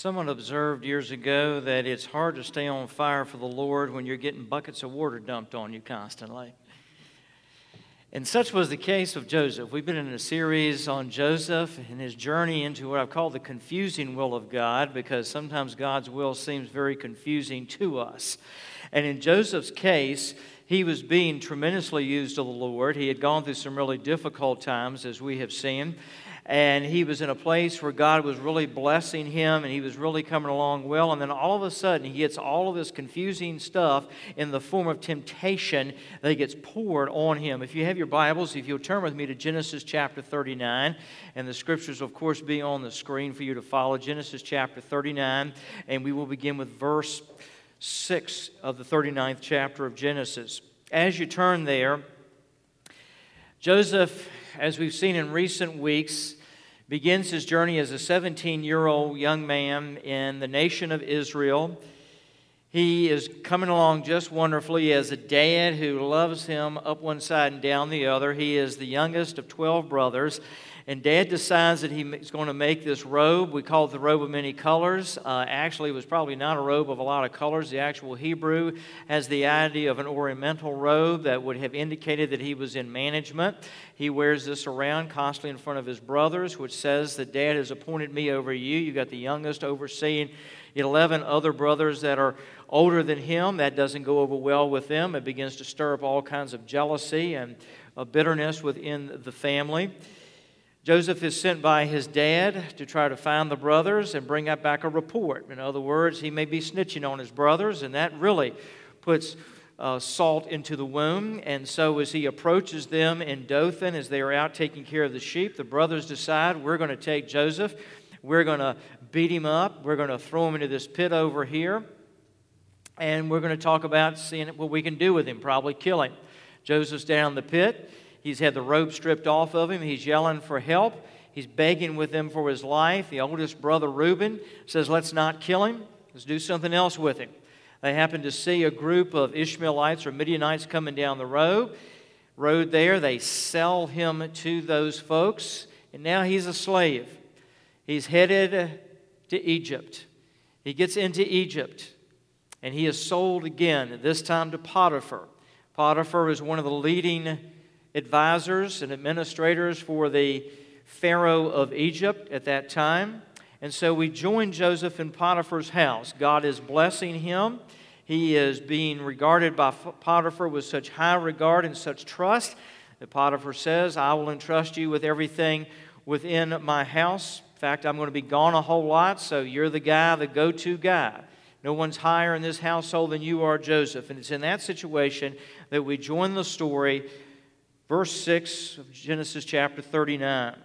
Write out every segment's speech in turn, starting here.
Someone observed years ago that it's hard to stay on fire for the Lord when you're getting buckets of water dumped on you constantly. And such was the case of Joseph. We've been in a series on Joseph and his journey into what I've called the confusing will of God because sometimes God's will seems very confusing to us. And in Joseph's case, he was being tremendously used of the Lord. He had gone through some really difficult times, as we have seen and he was in a place where God was really blessing him and he was really coming along well. And then all of a sudden, he gets all of this confusing stuff in the form of temptation that gets poured on him. If you have your Bibles, if you'll turn with me to Genesis chapter 39, and the scriptures, will, of course, be on the screen for you to follow. Genesis chapter 39, and we will begin with verse 6 of the 39th chapter of Genesis. As you turn there, Joseph, as we've seen in recent weeks, begins his journey as a 17 year old young man in the nation of Israel. He is coming along just wonderfully as a dad who loves him up one side and down the other. He is the youngest of 12 brothers. And dad decides that he's going to make this robe. We call it the robe of many colors. Uh, actually, it was probably not a robe of a lot of colors. The actual Hebrew has the idea of an ornamental robe that would have indicated that he was in management. He wears this around constantly in front of his brothers, which says that dad has appointed me over you. You got the youngest overseeing 11 other brothers that are older than him. That doesn't go over well with them. It begins to stir up all kinds of jealousy and bitterness within the family. Joseph is sent by his dad to try to find the brothers and bring up back a report. In other words, he may be snitching on his brothers, and that really puts uh, salt into the wound. And so, as he approaches them in Dothan, as they are out taking care of the sheep, the brothers decide we're going to take Joseph, we're going to beat him up, we're going to throw him into this pit over here, and we're going to talk about seeing what we can do with him, probably kill him. Joseph's down in the pit. He's had the robe stripped off of him. He's yelling for help. He's begging with them for his life. The oldest brother, Reuben, says, Let's not kill him. Let's do something else with him. They happen to see a group of Ishmaelites or Midianites coming down the road. Road there, they sell him to those folks, and now he's a slave. He's headed to Egypt. He gets into Egypt, and he is sold again, this time to Potiphar. Potiphar is one of the leading advisors and administrators for the Pharaoh of Egypt at that time. And so we join Joseph in Potiphar's house. God is blessing him. He is being regarded by Potiphar with such high regard and such trust that Potiphar says, I will entrust you with everything within my house. In fact, I'm going to be gone a whole lot, so you're the guy, the go to guy. No one's higher in this household than you are, Joseph. And it's in that situation that we join the story verse 6 of Genesis chapter 39.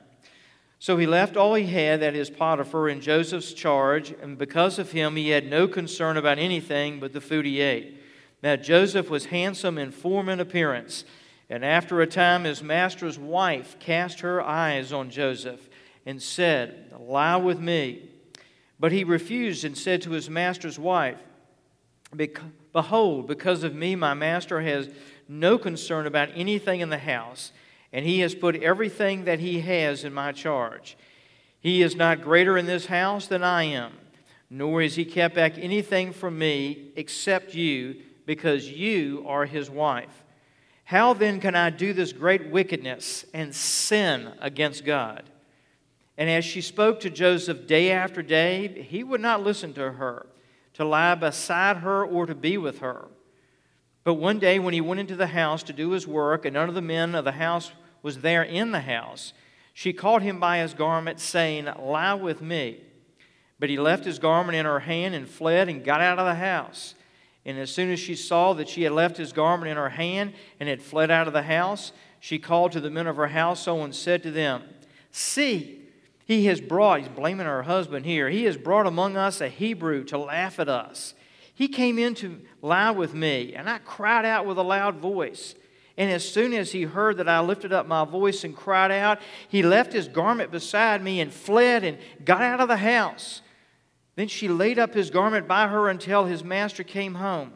So he left all he had, that is Potiphar, in Joseph's charge, and because of him he had no concern about anything but the food he ate. Now Joseph was handsome in form and appearance, and after a time his master's wife cast her eyes on Joseph and said, Lie with me. But he refused and said to his master's wife, Behold, because of me my master has no concern about anything in the house, and he has put everything that he has in my charge. He is not greater in this house than I am, nor has he kept back anything from me except you, because you are his wife. How then can I do this great wickedness and sin against God? And as she spoke to Joseph day after day, he would not listen to her, to lie beside her or to be with her. But one day, when he went into the house to do his work, and none of the men of the house was there in the house, she caught him by his garment, saying, Lie with me. But he left his garment in her hand and fled and got out of the house. And as soon as she saw that she had left his garment in her hand and had fled out of the house, she called to the men of her household and said to them, See, he has brought, he's blaming her husband here, he has brought among us a Hebrew to laugh at us. He came in to lie with me, and I cried out with a loud voice. And as soon as he heard that I lifted up my voice and cried out, he left his garment beside me and fled and got out of the house. Then she laid up his garment by her until his master came home.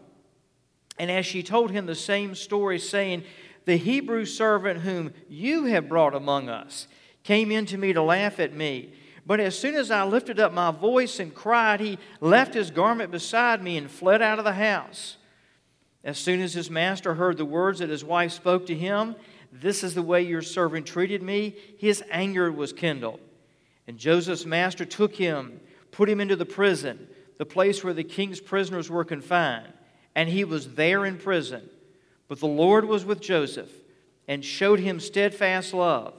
And as she told him the same story, saying, The Hebrew servant whom you have brought among us came in to me to laugh at me. But as soon as I lifted up my voice and cried, he left his garment beside me and fled out of the house. As soon as his master heard the words that his wife spoke to him, This is the way your servant treated me, his anger was kindled. And Joseph's master took him, put him into the prison, the place where the king's prisoners were confined, and he was there in prison. But the Lord was with Joseph and showed him steadfast love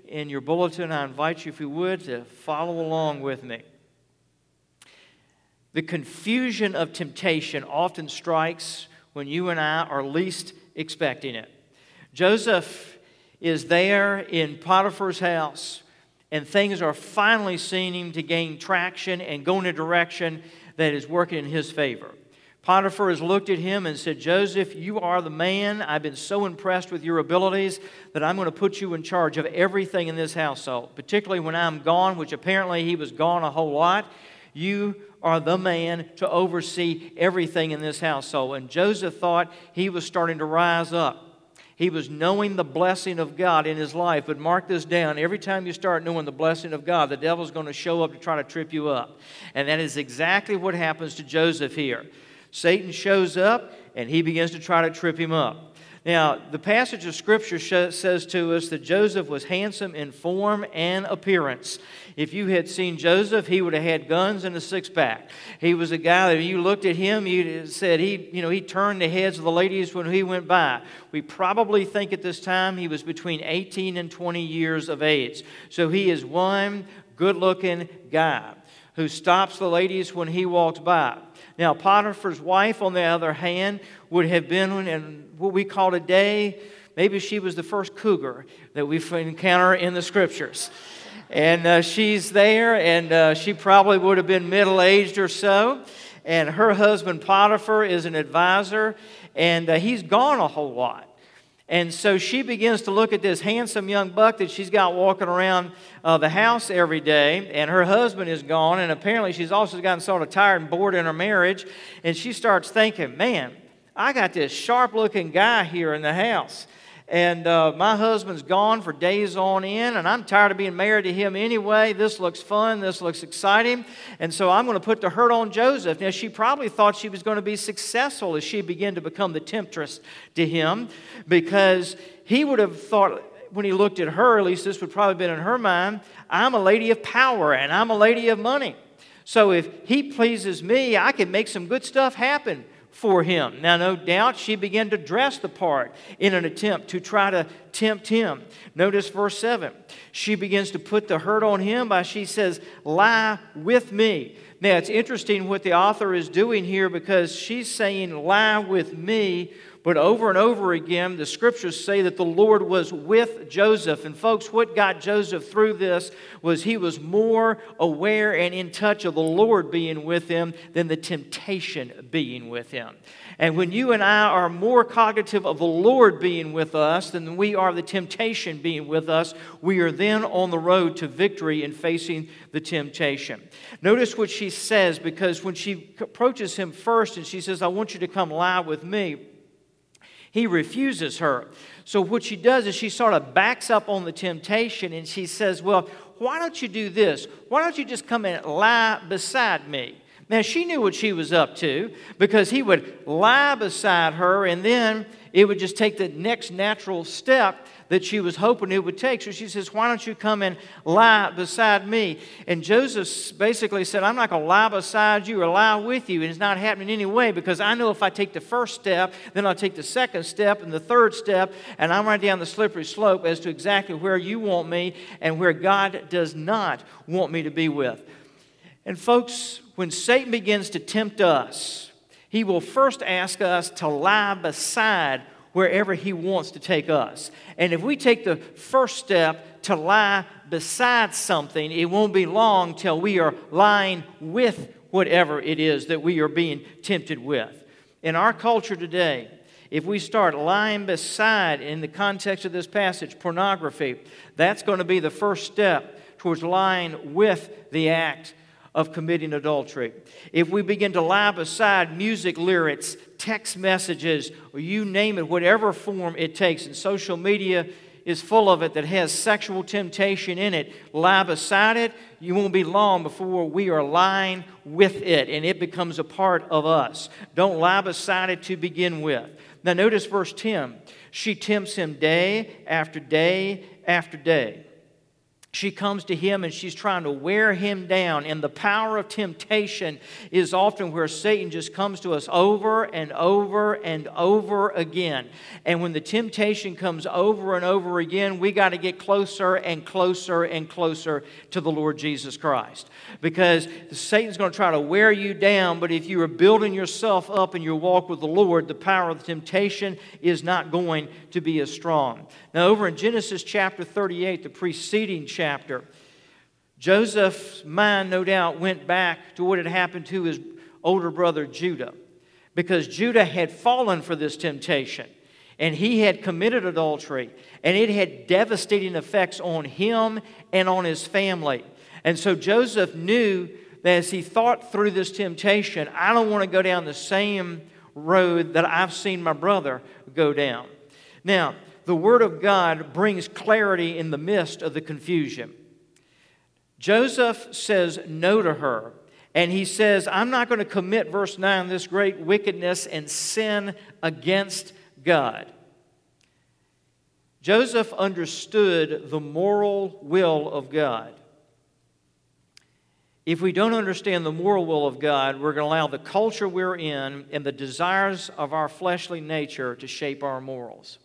in your bulletin. I invite you, if you would, to follow along with me. The confusion of temptation often strikes when you and I are least expecting it. Joseph is there in Potiphar's house, and things are finally seeming to gain traction and go in a direction that is working in his favor. Potiphar has looked at him and said, Joseph, you are the man. I've been so impressed with your abilities that I'm going to put you in charge of everything in this household, particularly when I'm gone, which apparently he was gone a whole lot. You are the man to oversee everything in this household. And Joseph thought he was starting to rise up. He was knowing the blessing of God in his life. But mark this down every time you start knowing the blessing of God, the devil's going to show up to try to trip you up. And that is exactly what happens to Joseph here. Satan shows up and he begins to try to trip him up. Now, the passage of Scripture says to us that Joseph was handsome in form and appearance. If you had seen Joseph, he would have had guns and a six pack. He was a guy that you looked at him, you said he, you know, he turned the heads of the ladies when he went by. We probably think at this time he was between 18 and 20 years of age. So he is one good looking guy who stops the ladies when he walks by. Now, Potiphar's wife, on the other hand, would have been in what we call today, maybe she was the first cougar that we encounter in the scriptures. And uh, she's there, and uh, she probably would have been middle aged or so. And her husband, Potiphar, is an advisor, and uh, he's gone a whole lot. And so she begins to look at this handsome young buck that she's got walking around uh, the house every day, and her husband is gone, and apparently she's also gotten sort of tired and bored in her marriage, and she starts thinking, man, I got this sharp looking guy here in the house. And uh, my husband's gone for days on end, and I'm tired of being married to him anyway. This looks fun. This looks exciting. And so I'm going to put the hurt on Joseph. Now, she probably thought she was going to be successful as she began to become the temptress to him because he would have thought, when he looked at her, at least this would probably have been in her mind, I'm a lady of power and I'm a lady of money. So if he pleases me, I can make some good stuff happen for him. Now, no doubt she began to dress the part in an attempt to try to tempt him. Notice verse 7. She begins to put the hurt on him by she says, Lie with me. Now, it's interesting what the author is doing here because she's saying, Lie with me but over and over again, the scriptures say that the Lord was with Joseph. And folks, what got Joseph through this was he was more aware and in touch of the Lord being with him than the temptation being with him. And when you and I are more cognitive of the Lord being with us than we are the temptation being with us, we are then on the road to victory in facing the temptation. Notice what she says because when she approaches him first and she says, I want you to come lie with me he refuses her. So, what she does is she sort of backs up on the temptation and she says, Well, why don't you do this? Why don't you just come and lie beside me? Now, she knew what she was up to because he would lie beside her and then it would just take the next natural step that she was hoping it would take. So she says, Why don't you come and lie beside me? And Joseph basically said, I'm not going to lie beside you or lie with you. And it's not happening anyway because I know if I take the first step, then I'll take the second step and the third step, and I'm right down the slippery slope as to exactly where you want me and where God does not want me to be with. And folks, when Satan begins to tempt us, he will first ask us to lie beside wherever He wants to take us. And if we take the first step to lie beside something, it won't be long till we are lying with whatever it is that we are being tempted with. In our culture today, if we start lying beside, in the context of this passage, pornography, that's going to be the first step towards lying with the act of committing adultery. If we begin to lie beside music lyrics, text messages, or you name it, whatever form it takes, and social media is full of it that has sexual temptation in it, lie beside it, you won't be long before we are lying with it and it becomes a part of us. Don't lie beside it to begin with. Now, notice verse 10. She tempts him day after day after day she comes to him and she's trying to wear him down. And the power of temptation is often where Satan just comes to us over and over and over again. And when the temptation comes over and over again, we got to get closer and closer and closer to the Lord Jesus Christ. Because Satan's going to try to wear you down, but if you are building yourself up in your walk with the Lord, the power of the temptation is not going to be as strong. Now, over in Genesis chapter 38, the preceding chapter, Joseph's mind, no doubt, went back to what had happened to his older brother Judah, because Judah had fallen for this temptation and he had committed adultery, and it had devastating effects on him and on his family. And so Joseph knew that as he thought through this temptation, I don't want to go down the same road that I've seen my brother go down. Now, the Word of God brings clarity in the midst of the confusion. Joseph says no to her, and he says, I'm not going to commit, verse 9, this great wickedness and sin against God. Joseph understood the moral will of God. If we don't understand the moral will of God, we're going to allow the culture we're in and the desires of our fleshly nature to shape our morals.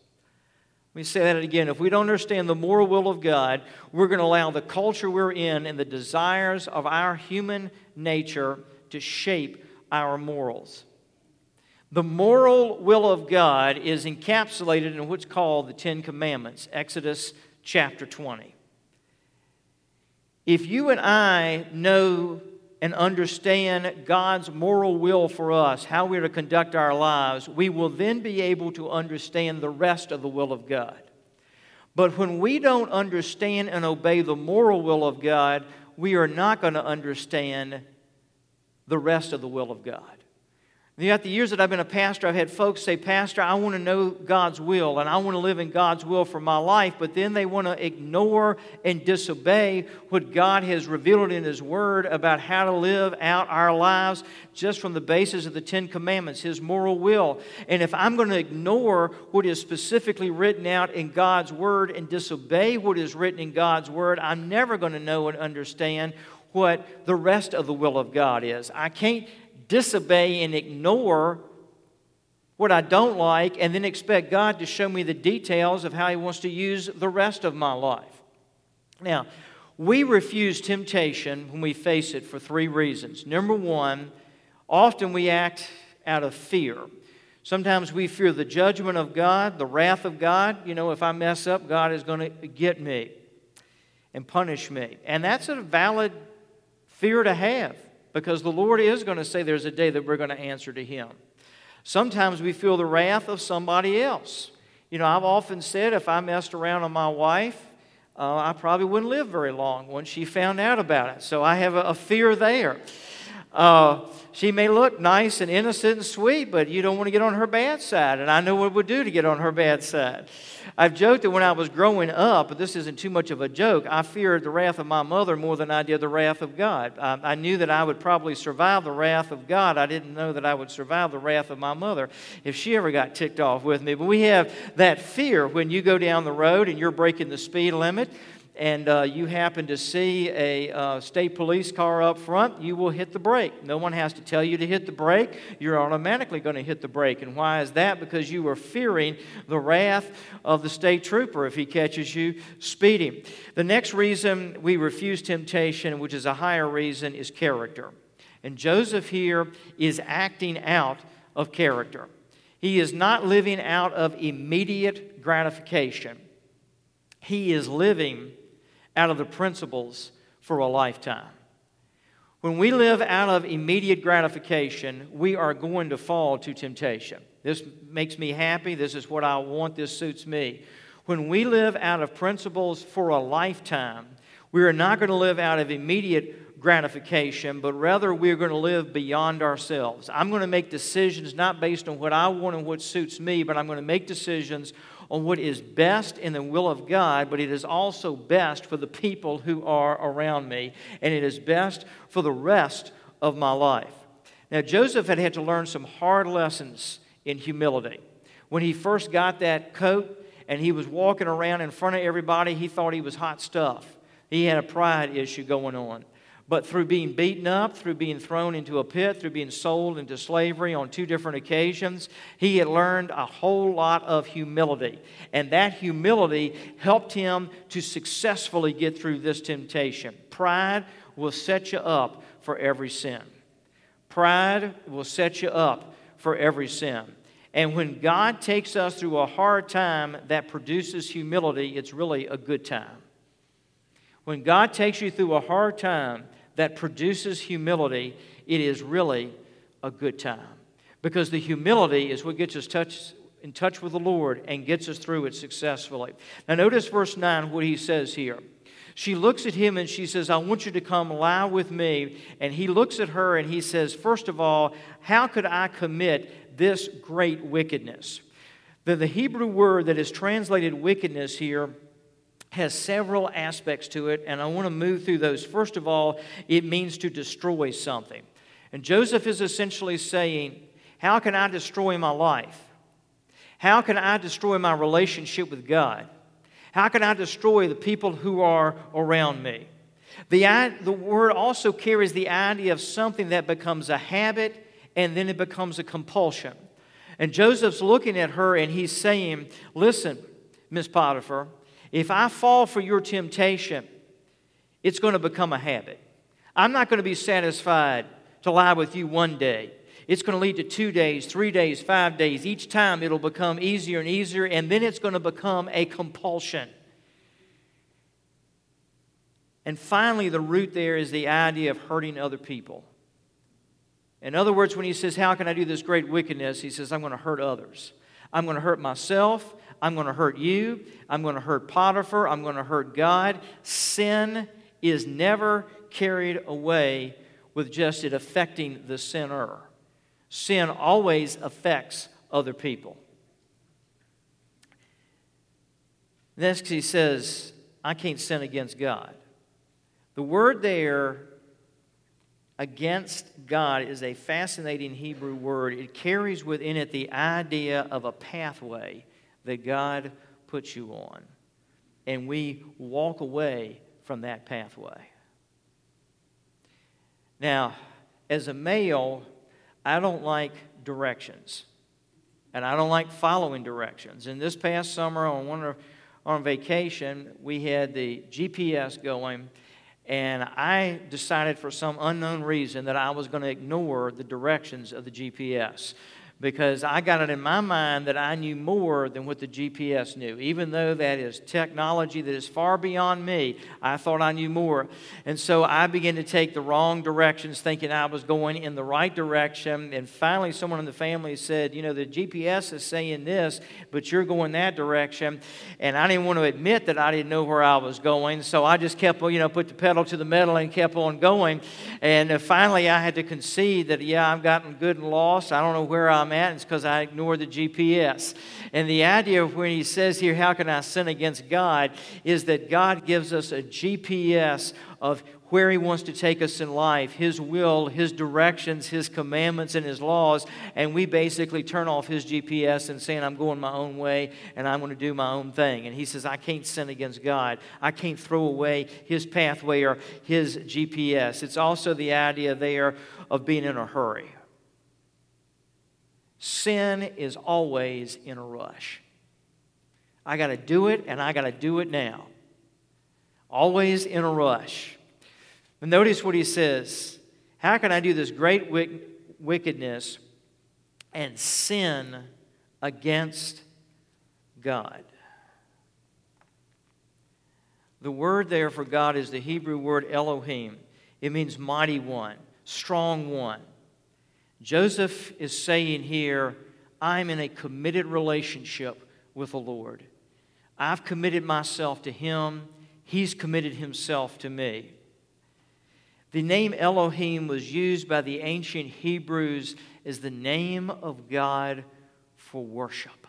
Let me say that again. If we don't understand the moral will of God, we're going to allow the culture we're in and the desires of our human nature to shape our morals. The moral will of God is encapsulated in what's called the Ten Commandments, Exodus chapter 20. If you and I know and understand God's moral will for us, how we're to conduct our lives, we will then be able to understand the rest of the will of God. But when we don't understand and obey the moral will of God, we are not going to understand the rest of the will of God. Throughout the years that I've been a pastor, I've had folks say, Pastor, I want to know God's will and I want to live in God's will for my life, but then they want to ignore and disobey what God has revealed in His Word about how to live out our lives just from the basis of the Ten Commandments, His moral will. And if I'm going to ignore what is specifically written out in God's Word and disobey what is written in God's Word, I'm never going to know and understand what the rest of the will of God is. I can't disobey and ignore what I don't like and then expect God to show me the details of how He wants to use the rest of my life. Now, we refuse temptation when we face it for three reasons. Number one, often we act out of fear. Sometimes we fear the judgment of God, the wrath of God. You know, if I mess up, God is going to get me and punish me. And that's a valid fear to have because the Lord is going to say there's a day that we're going to answer to Him. Sometimes we feel the wrath of somebody else. You know, I've often said if I messed around on my wife, uh, I probably wouldn't live very long once she found out about it. So I have a, a fear there. Uh, she may look nice and innocent and sweet, but you don't want to get on her bad side. And I know what it would do to get on her bad side. I've joked that when I was growing up, but this isn't too much of a joke, I feared the wrath of my mother more than I did the wrath of God. I, I knew that I would probably survive the wrath of God. I didn't know that I would survive the wrath of my mother if she ever got ticked off with me. But we have that fear when you go down the road and you're breaking the speed limit and uh, you happen to see a uh, state police car up front, you will hit the brake. No one has to tell you to hit the brake. You're automatically going to hit the brake. And why is that? Because you are fearing the wrath of the state trooper if he catches you speeding. The next reason we refuse temptation, which is a higher reason, is character. And Joseph here is acting out of character. He is not living out of immediate gratification. He is living out of the principles for a lifetime. When we live out of immediate gratification, we are going to fall to temptation. This makes me happy. This is what I want. This suits me. When we live out of principles for a lifetime, we are not going to live out of immediate gratification, but rather we're going to live beyond ourselves. I'm going to make decisions not based on what I want and what suits me, but I'm going to make decisions on what is best in the will of God, but it is also best for the people who are around me, and it is best for the rest of my life. Now, Joseph had had to learn some hard lessons in humility. When he first got that coat and he was walking around in front of everybody, he thought he was hot stuff. He had a pride issue going on. But through being beaten up, through being thrown into a pit, through being sold into slavery on two different occasions, he had learned a whole lot of humility. And that humility helped him to successfully get through this temptation. Pride will set you up for every sin. Pride will set you up for every sin. And when God takes us through a hard time that produces humility, it's really a good time. When God takes you through a hard time that produces humility, it is really a good time. Because the humility is what gets us touch, in touch with the Lord and gets us through it successfully. Now, notice verse 9, what he says here. She looks at him and she says, I want you to come lie with me. And he looks at her and he says, First of all, how could I commit this great wickedness? The, the Hebrew word that is translated wickedness here has several aspects to it, and I want to move through those. First of all, it means to destroy something. And Joseph is essentially saying, How can I destroy my life? How can I destroy my relationship with God? How can I destroy the people who are around me? The, the word also carries the idea of something that becomes a habit and then it becomes a compulsion. And Joseph's looking at her and he's saying, Listen, Miss Potiphar, if I fall for your temptation, it's going to become a habit. I'm not going to be satisfied to lie with you one day. It's going to lead to two days, three days, five days. Each time it'll become easier and easier, and then it's going to become a compulsion. And finally, the root there is the idea of hurting other people. In other words, when he says, How can I do this great wickedness? He says, I'm going to hurt others. I'm going to hurt myself. I'm going to hurt you. I'm going to hurt Potiphar. I'm going to hurt God. Sin is never carried away with just it affecting the sinner. Sin always affects other people. Next, he says, I can't sin against God. The word there, against God, is a fascinating Hebrew word. It carries within it the idea of a pathway that God puts you on. And we walk away from that pathway. Now, as a male, I don't like directions. And I don't like following directions. And this past summer, on one of, on vacation, we had the GPS going, and I decided for some unknown reason that I was going to ignore the directions of the GPS because I got it in my mind that I knew more than what the GPS knew. Even though that is technology that is far beyond me, I thought I knew more. And so I began to take the wrong directions, thinking I was going in the right direction. And finally, someone in the family said, You know, the GPS is saying this, but you're going that direction. And I didn't want to admit that I didn't know where I was going. So I just kept, you know, put the pedal to the metal and kept on going. And uh, finally, I had to concede that, yeah, I've gotten good and lost. I don't know where I'm I'm at, it's because I ignore the GPS. And the idea of when he says here, How can I sin against God? is that God gives us a GPS of where He wants to take us in life, His will, His directions, His commandments, and His laws. And we basically turn off His GPS and saying, I'm going my own way and I'm going to do my own thing. And He says, I can't sin against God. I can't throw away His pathway or His GPS. It's also the idea there of being in a hurry. Sin is always in a rush. I got to do it, and I got to do it now. Always in a rush. But notice what he says How can I do this great wickedness and sin against God? The word there for God is the Hebrew word Elohim. it means mighty one, strong one. Joseph is saying here, I'm in a committed relationship with the Lord. I've committed myself to Him, He's committed Himself to me. The name Elohim was used by the ancient Hebrews as the name of God for worship.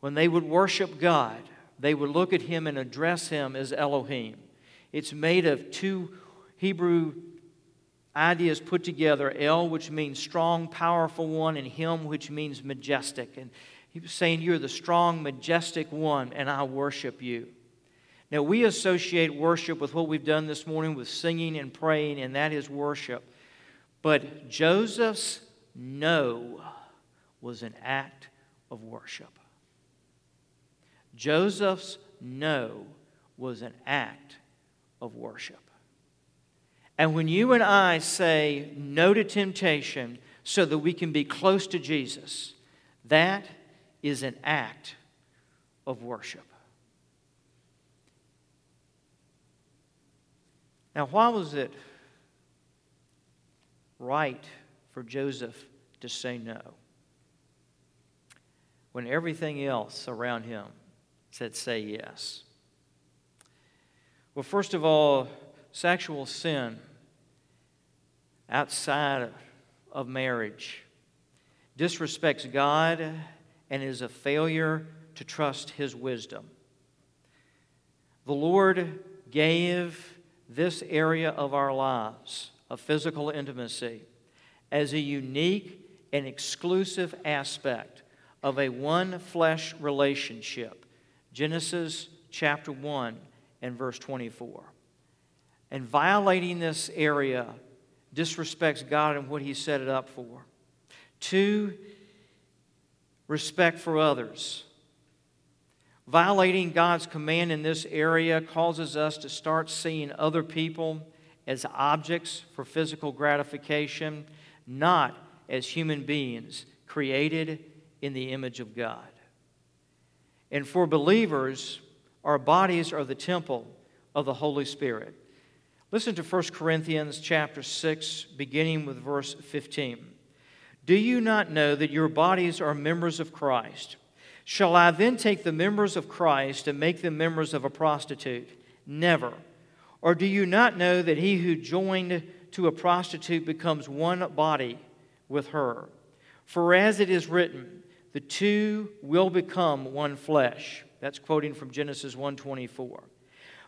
When they would worship God, they would look at Him and address Him as Elohim. It's made of two Hebrew ideas put together El, which means strong, powerful one, and Him, which means majestic. And he was saying, You're the strong, majestic one, and I worship you. Now, we associate worship with what we've done this morning with singing and praying, and that is worship. But Joseph's no was an act of worship. Joseph's no was an act of worship. And when you and I say no to temptation so that we can be close to Jesus, that is an act of worship. Now, why was it right for Joseph to say no when everything else around him said say yes? Well, first of all, sexual sin outside of marriage disrespects God and is a failure to trust His wisdom. The Lord gave this area of our lives of physical intimacy as a unique and exclusive aspect of a one flesh relationship. Genesis chapter 1 and verse 24. And violating this area disrespects God and what He set it up for. Two, respect for others. Violating God's command in this area causes us to start seeing other people as objects for physical gratification, not as human beings created in the image of God. And for believers, our bodies are the temple of the Holy Spirit. Listen to 1 Corinthians chapter 6 beginning with verse 15. Do you not know that your bodies are members of Christ? Shall I then take the members of Christ and make them members of a prostitute? Never. Or do you not know that he who joined to a prostitute becomes one body with her? For as it is written, the two will become one flesh. That's quoting from Genesis 1:24.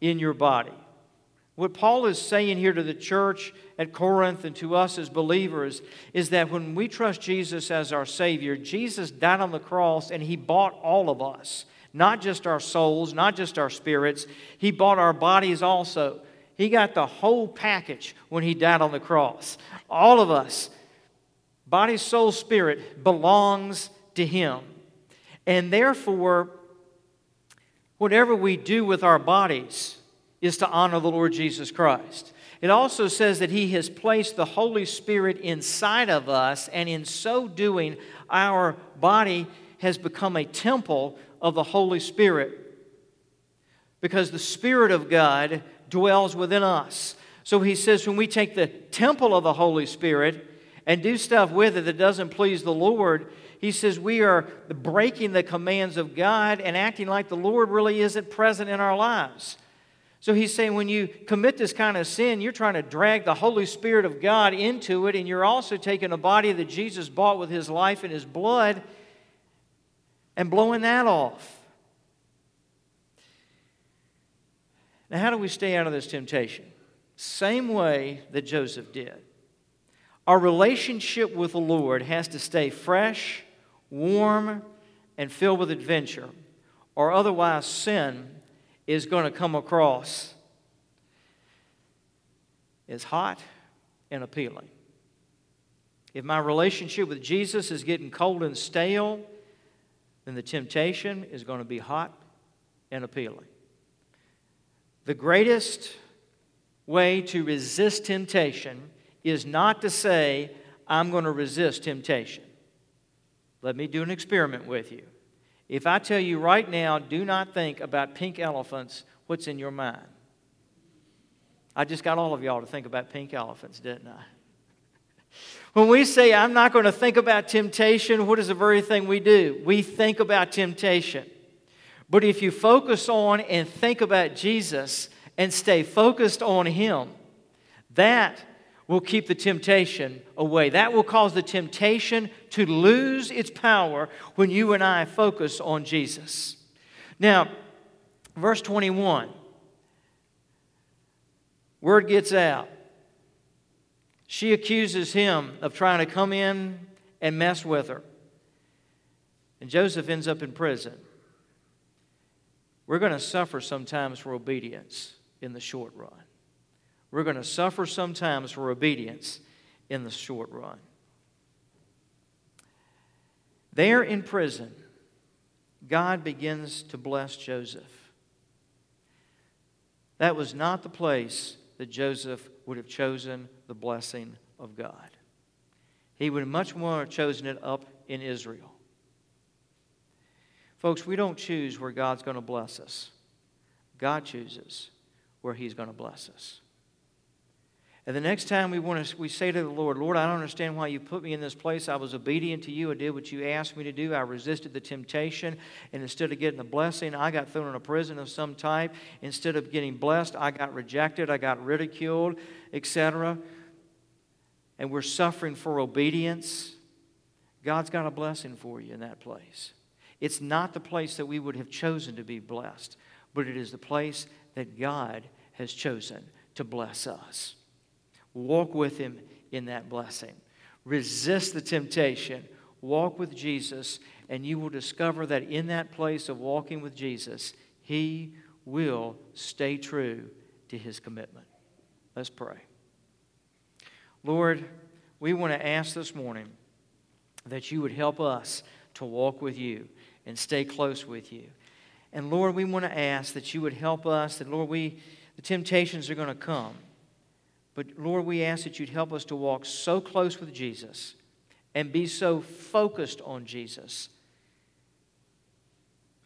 in your body. What Paul is saying here to the church at Corinth and to us as believers is that when we trust Jesus as our Savior, Jesus died on the cross and He bought all of us, not just our souls, not just our spirits. He bought our bodies also. He got the whole package when He died on the cross. All of us, body, soul, spirit, belongs to Him. And therefore, whatever we do with our bodies, is to honor the Lord Jesus Christ. It also says that He has placed the Holy Spirit inside of us, and in so doing, our body has become a temple of the Holy Spirit because the Spirit of God dwells within us. So He says, when we take the temple of the Holy Spirit and do stuff with it that doesn't please the Lord, he says we are breaking the commands of God and acting like the Lord really isn't present in our lives. So he's saying when you commit this kind of sin, you're trying to drag the Holy Spirit of God into it, and you're also taking a body that Jesus bought with his life and his blood and blowing that off. Now, how do we stay out of this temptation? Same way that Joseph did. Our relationship with the Lord has to stay fresh, warm, and filled with adventure, or otherwise sin is going to come across as hot and appealing. If my relationship with Jesus is getting cold and stale, then the temptation is going to be hot and appealing. The greatest way to resist temptation is not to say, I'm going to resist temptation. Let me do an experiment with you. If I tell you right now, do not think about pink elephants, what's in your mind? I just got all of y'all to think about pink elephants, didn't I? When we say, I'm not going to think about temptation, what is the very thing we do? We think about temptation. But if you focus on and think about Jesus and stay focused on Him, that will keep the temptation away. That will cause the temptation to lose its power when you and I focus on Jesus. Now, verse 21, word gets out. She accuses him of trying to come in and mess with her. And Joseph ends up in prison. We're going to suffer sometimes for obedience in the short run. We're going to suffer sometimes for obedience in the short run. There in prison, God begins to bless Joseph. That was not the place that Joseph would have chosen the blessing of God. He would much more have chosen it up in Israel. Folks, we don't choose where God's going to bless us. God chooses where He's going to bless us. And the next time we want to, we say to the Lord, Lord, I don't understand why you put me in this place. I was obedient to you. I did what you asked me to do. I resisted the temptation. And instead of getting the blessing, I got thrown in a prison of some type. Instead of getting blessed, I got rejected. I got ridiculed, etc. And we're suffering for obedience. God's got a blessing for you in that place. It's not the place that we would have chosen to be blessed, but it is the place that God has chosen to bless us. Walk with Him in that blessing. Resist the temptation. Walk with Jesus, and you will discover that in that place of walking with Jesus, He will stay true to His commitment. Let's pray. Lord, we want to ask this morning that you would help us to walk with you and stay close with you. And Lord, we want to ask that you would help us, that Lord, we the temptations are going to come. But Lord, we ask that you'd help us to walk so close with Jesus and be so focused on Jesus.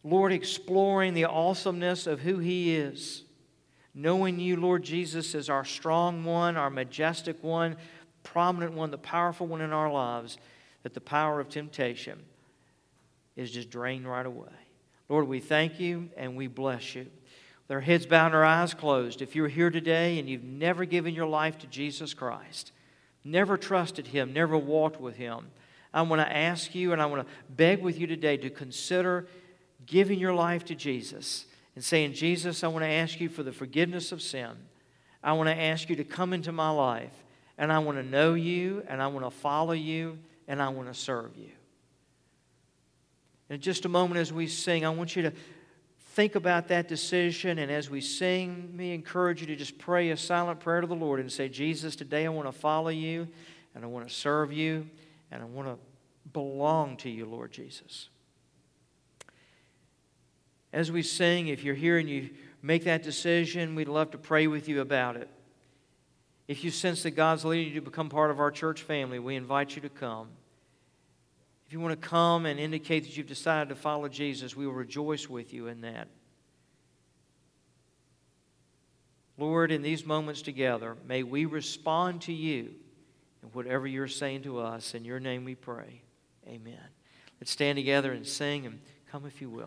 Lord, exploring the awesomeness of who He is, knowing you, Lord Jesus, as our strong one, our majestic one, prominent one, the powerful one in our lives, that the power of temptation is just drained right away. Lord, we thank you and we bless you our heads bowed our eyes closed, if you're here today and you've never given your life to Jesus Christ, never trusted Him, never walked with Him, I want to ask you and I want to beg with you today to consider giving your life to Jesus and saying, Jesus, I want to ask you for the forgiveness of sin. I want to ask you to come into my life, and I want to know you, and I want to follow you, and I want to serve you. In just a moment as we sing, I want you to think about that decision. And as we sing, me encourage you to just pray a silent prayer to the Lord and say, Jesus, today I want to follow you and I want to serve you and I want to belong to you, Lord Jesus. As we sing, if you're here and you make that decision, we'd love to pray with you about it. If you sense that God's leading you to become part of our church family, we invite you to come. You want to come and indicate that you've decided to follow Jesus, we will rejoice with you in that. Lord, in these moments together, may we respond to you in whatever you're saying to us. In your name we pray. Amen. Let's stand together and sing and come if you will.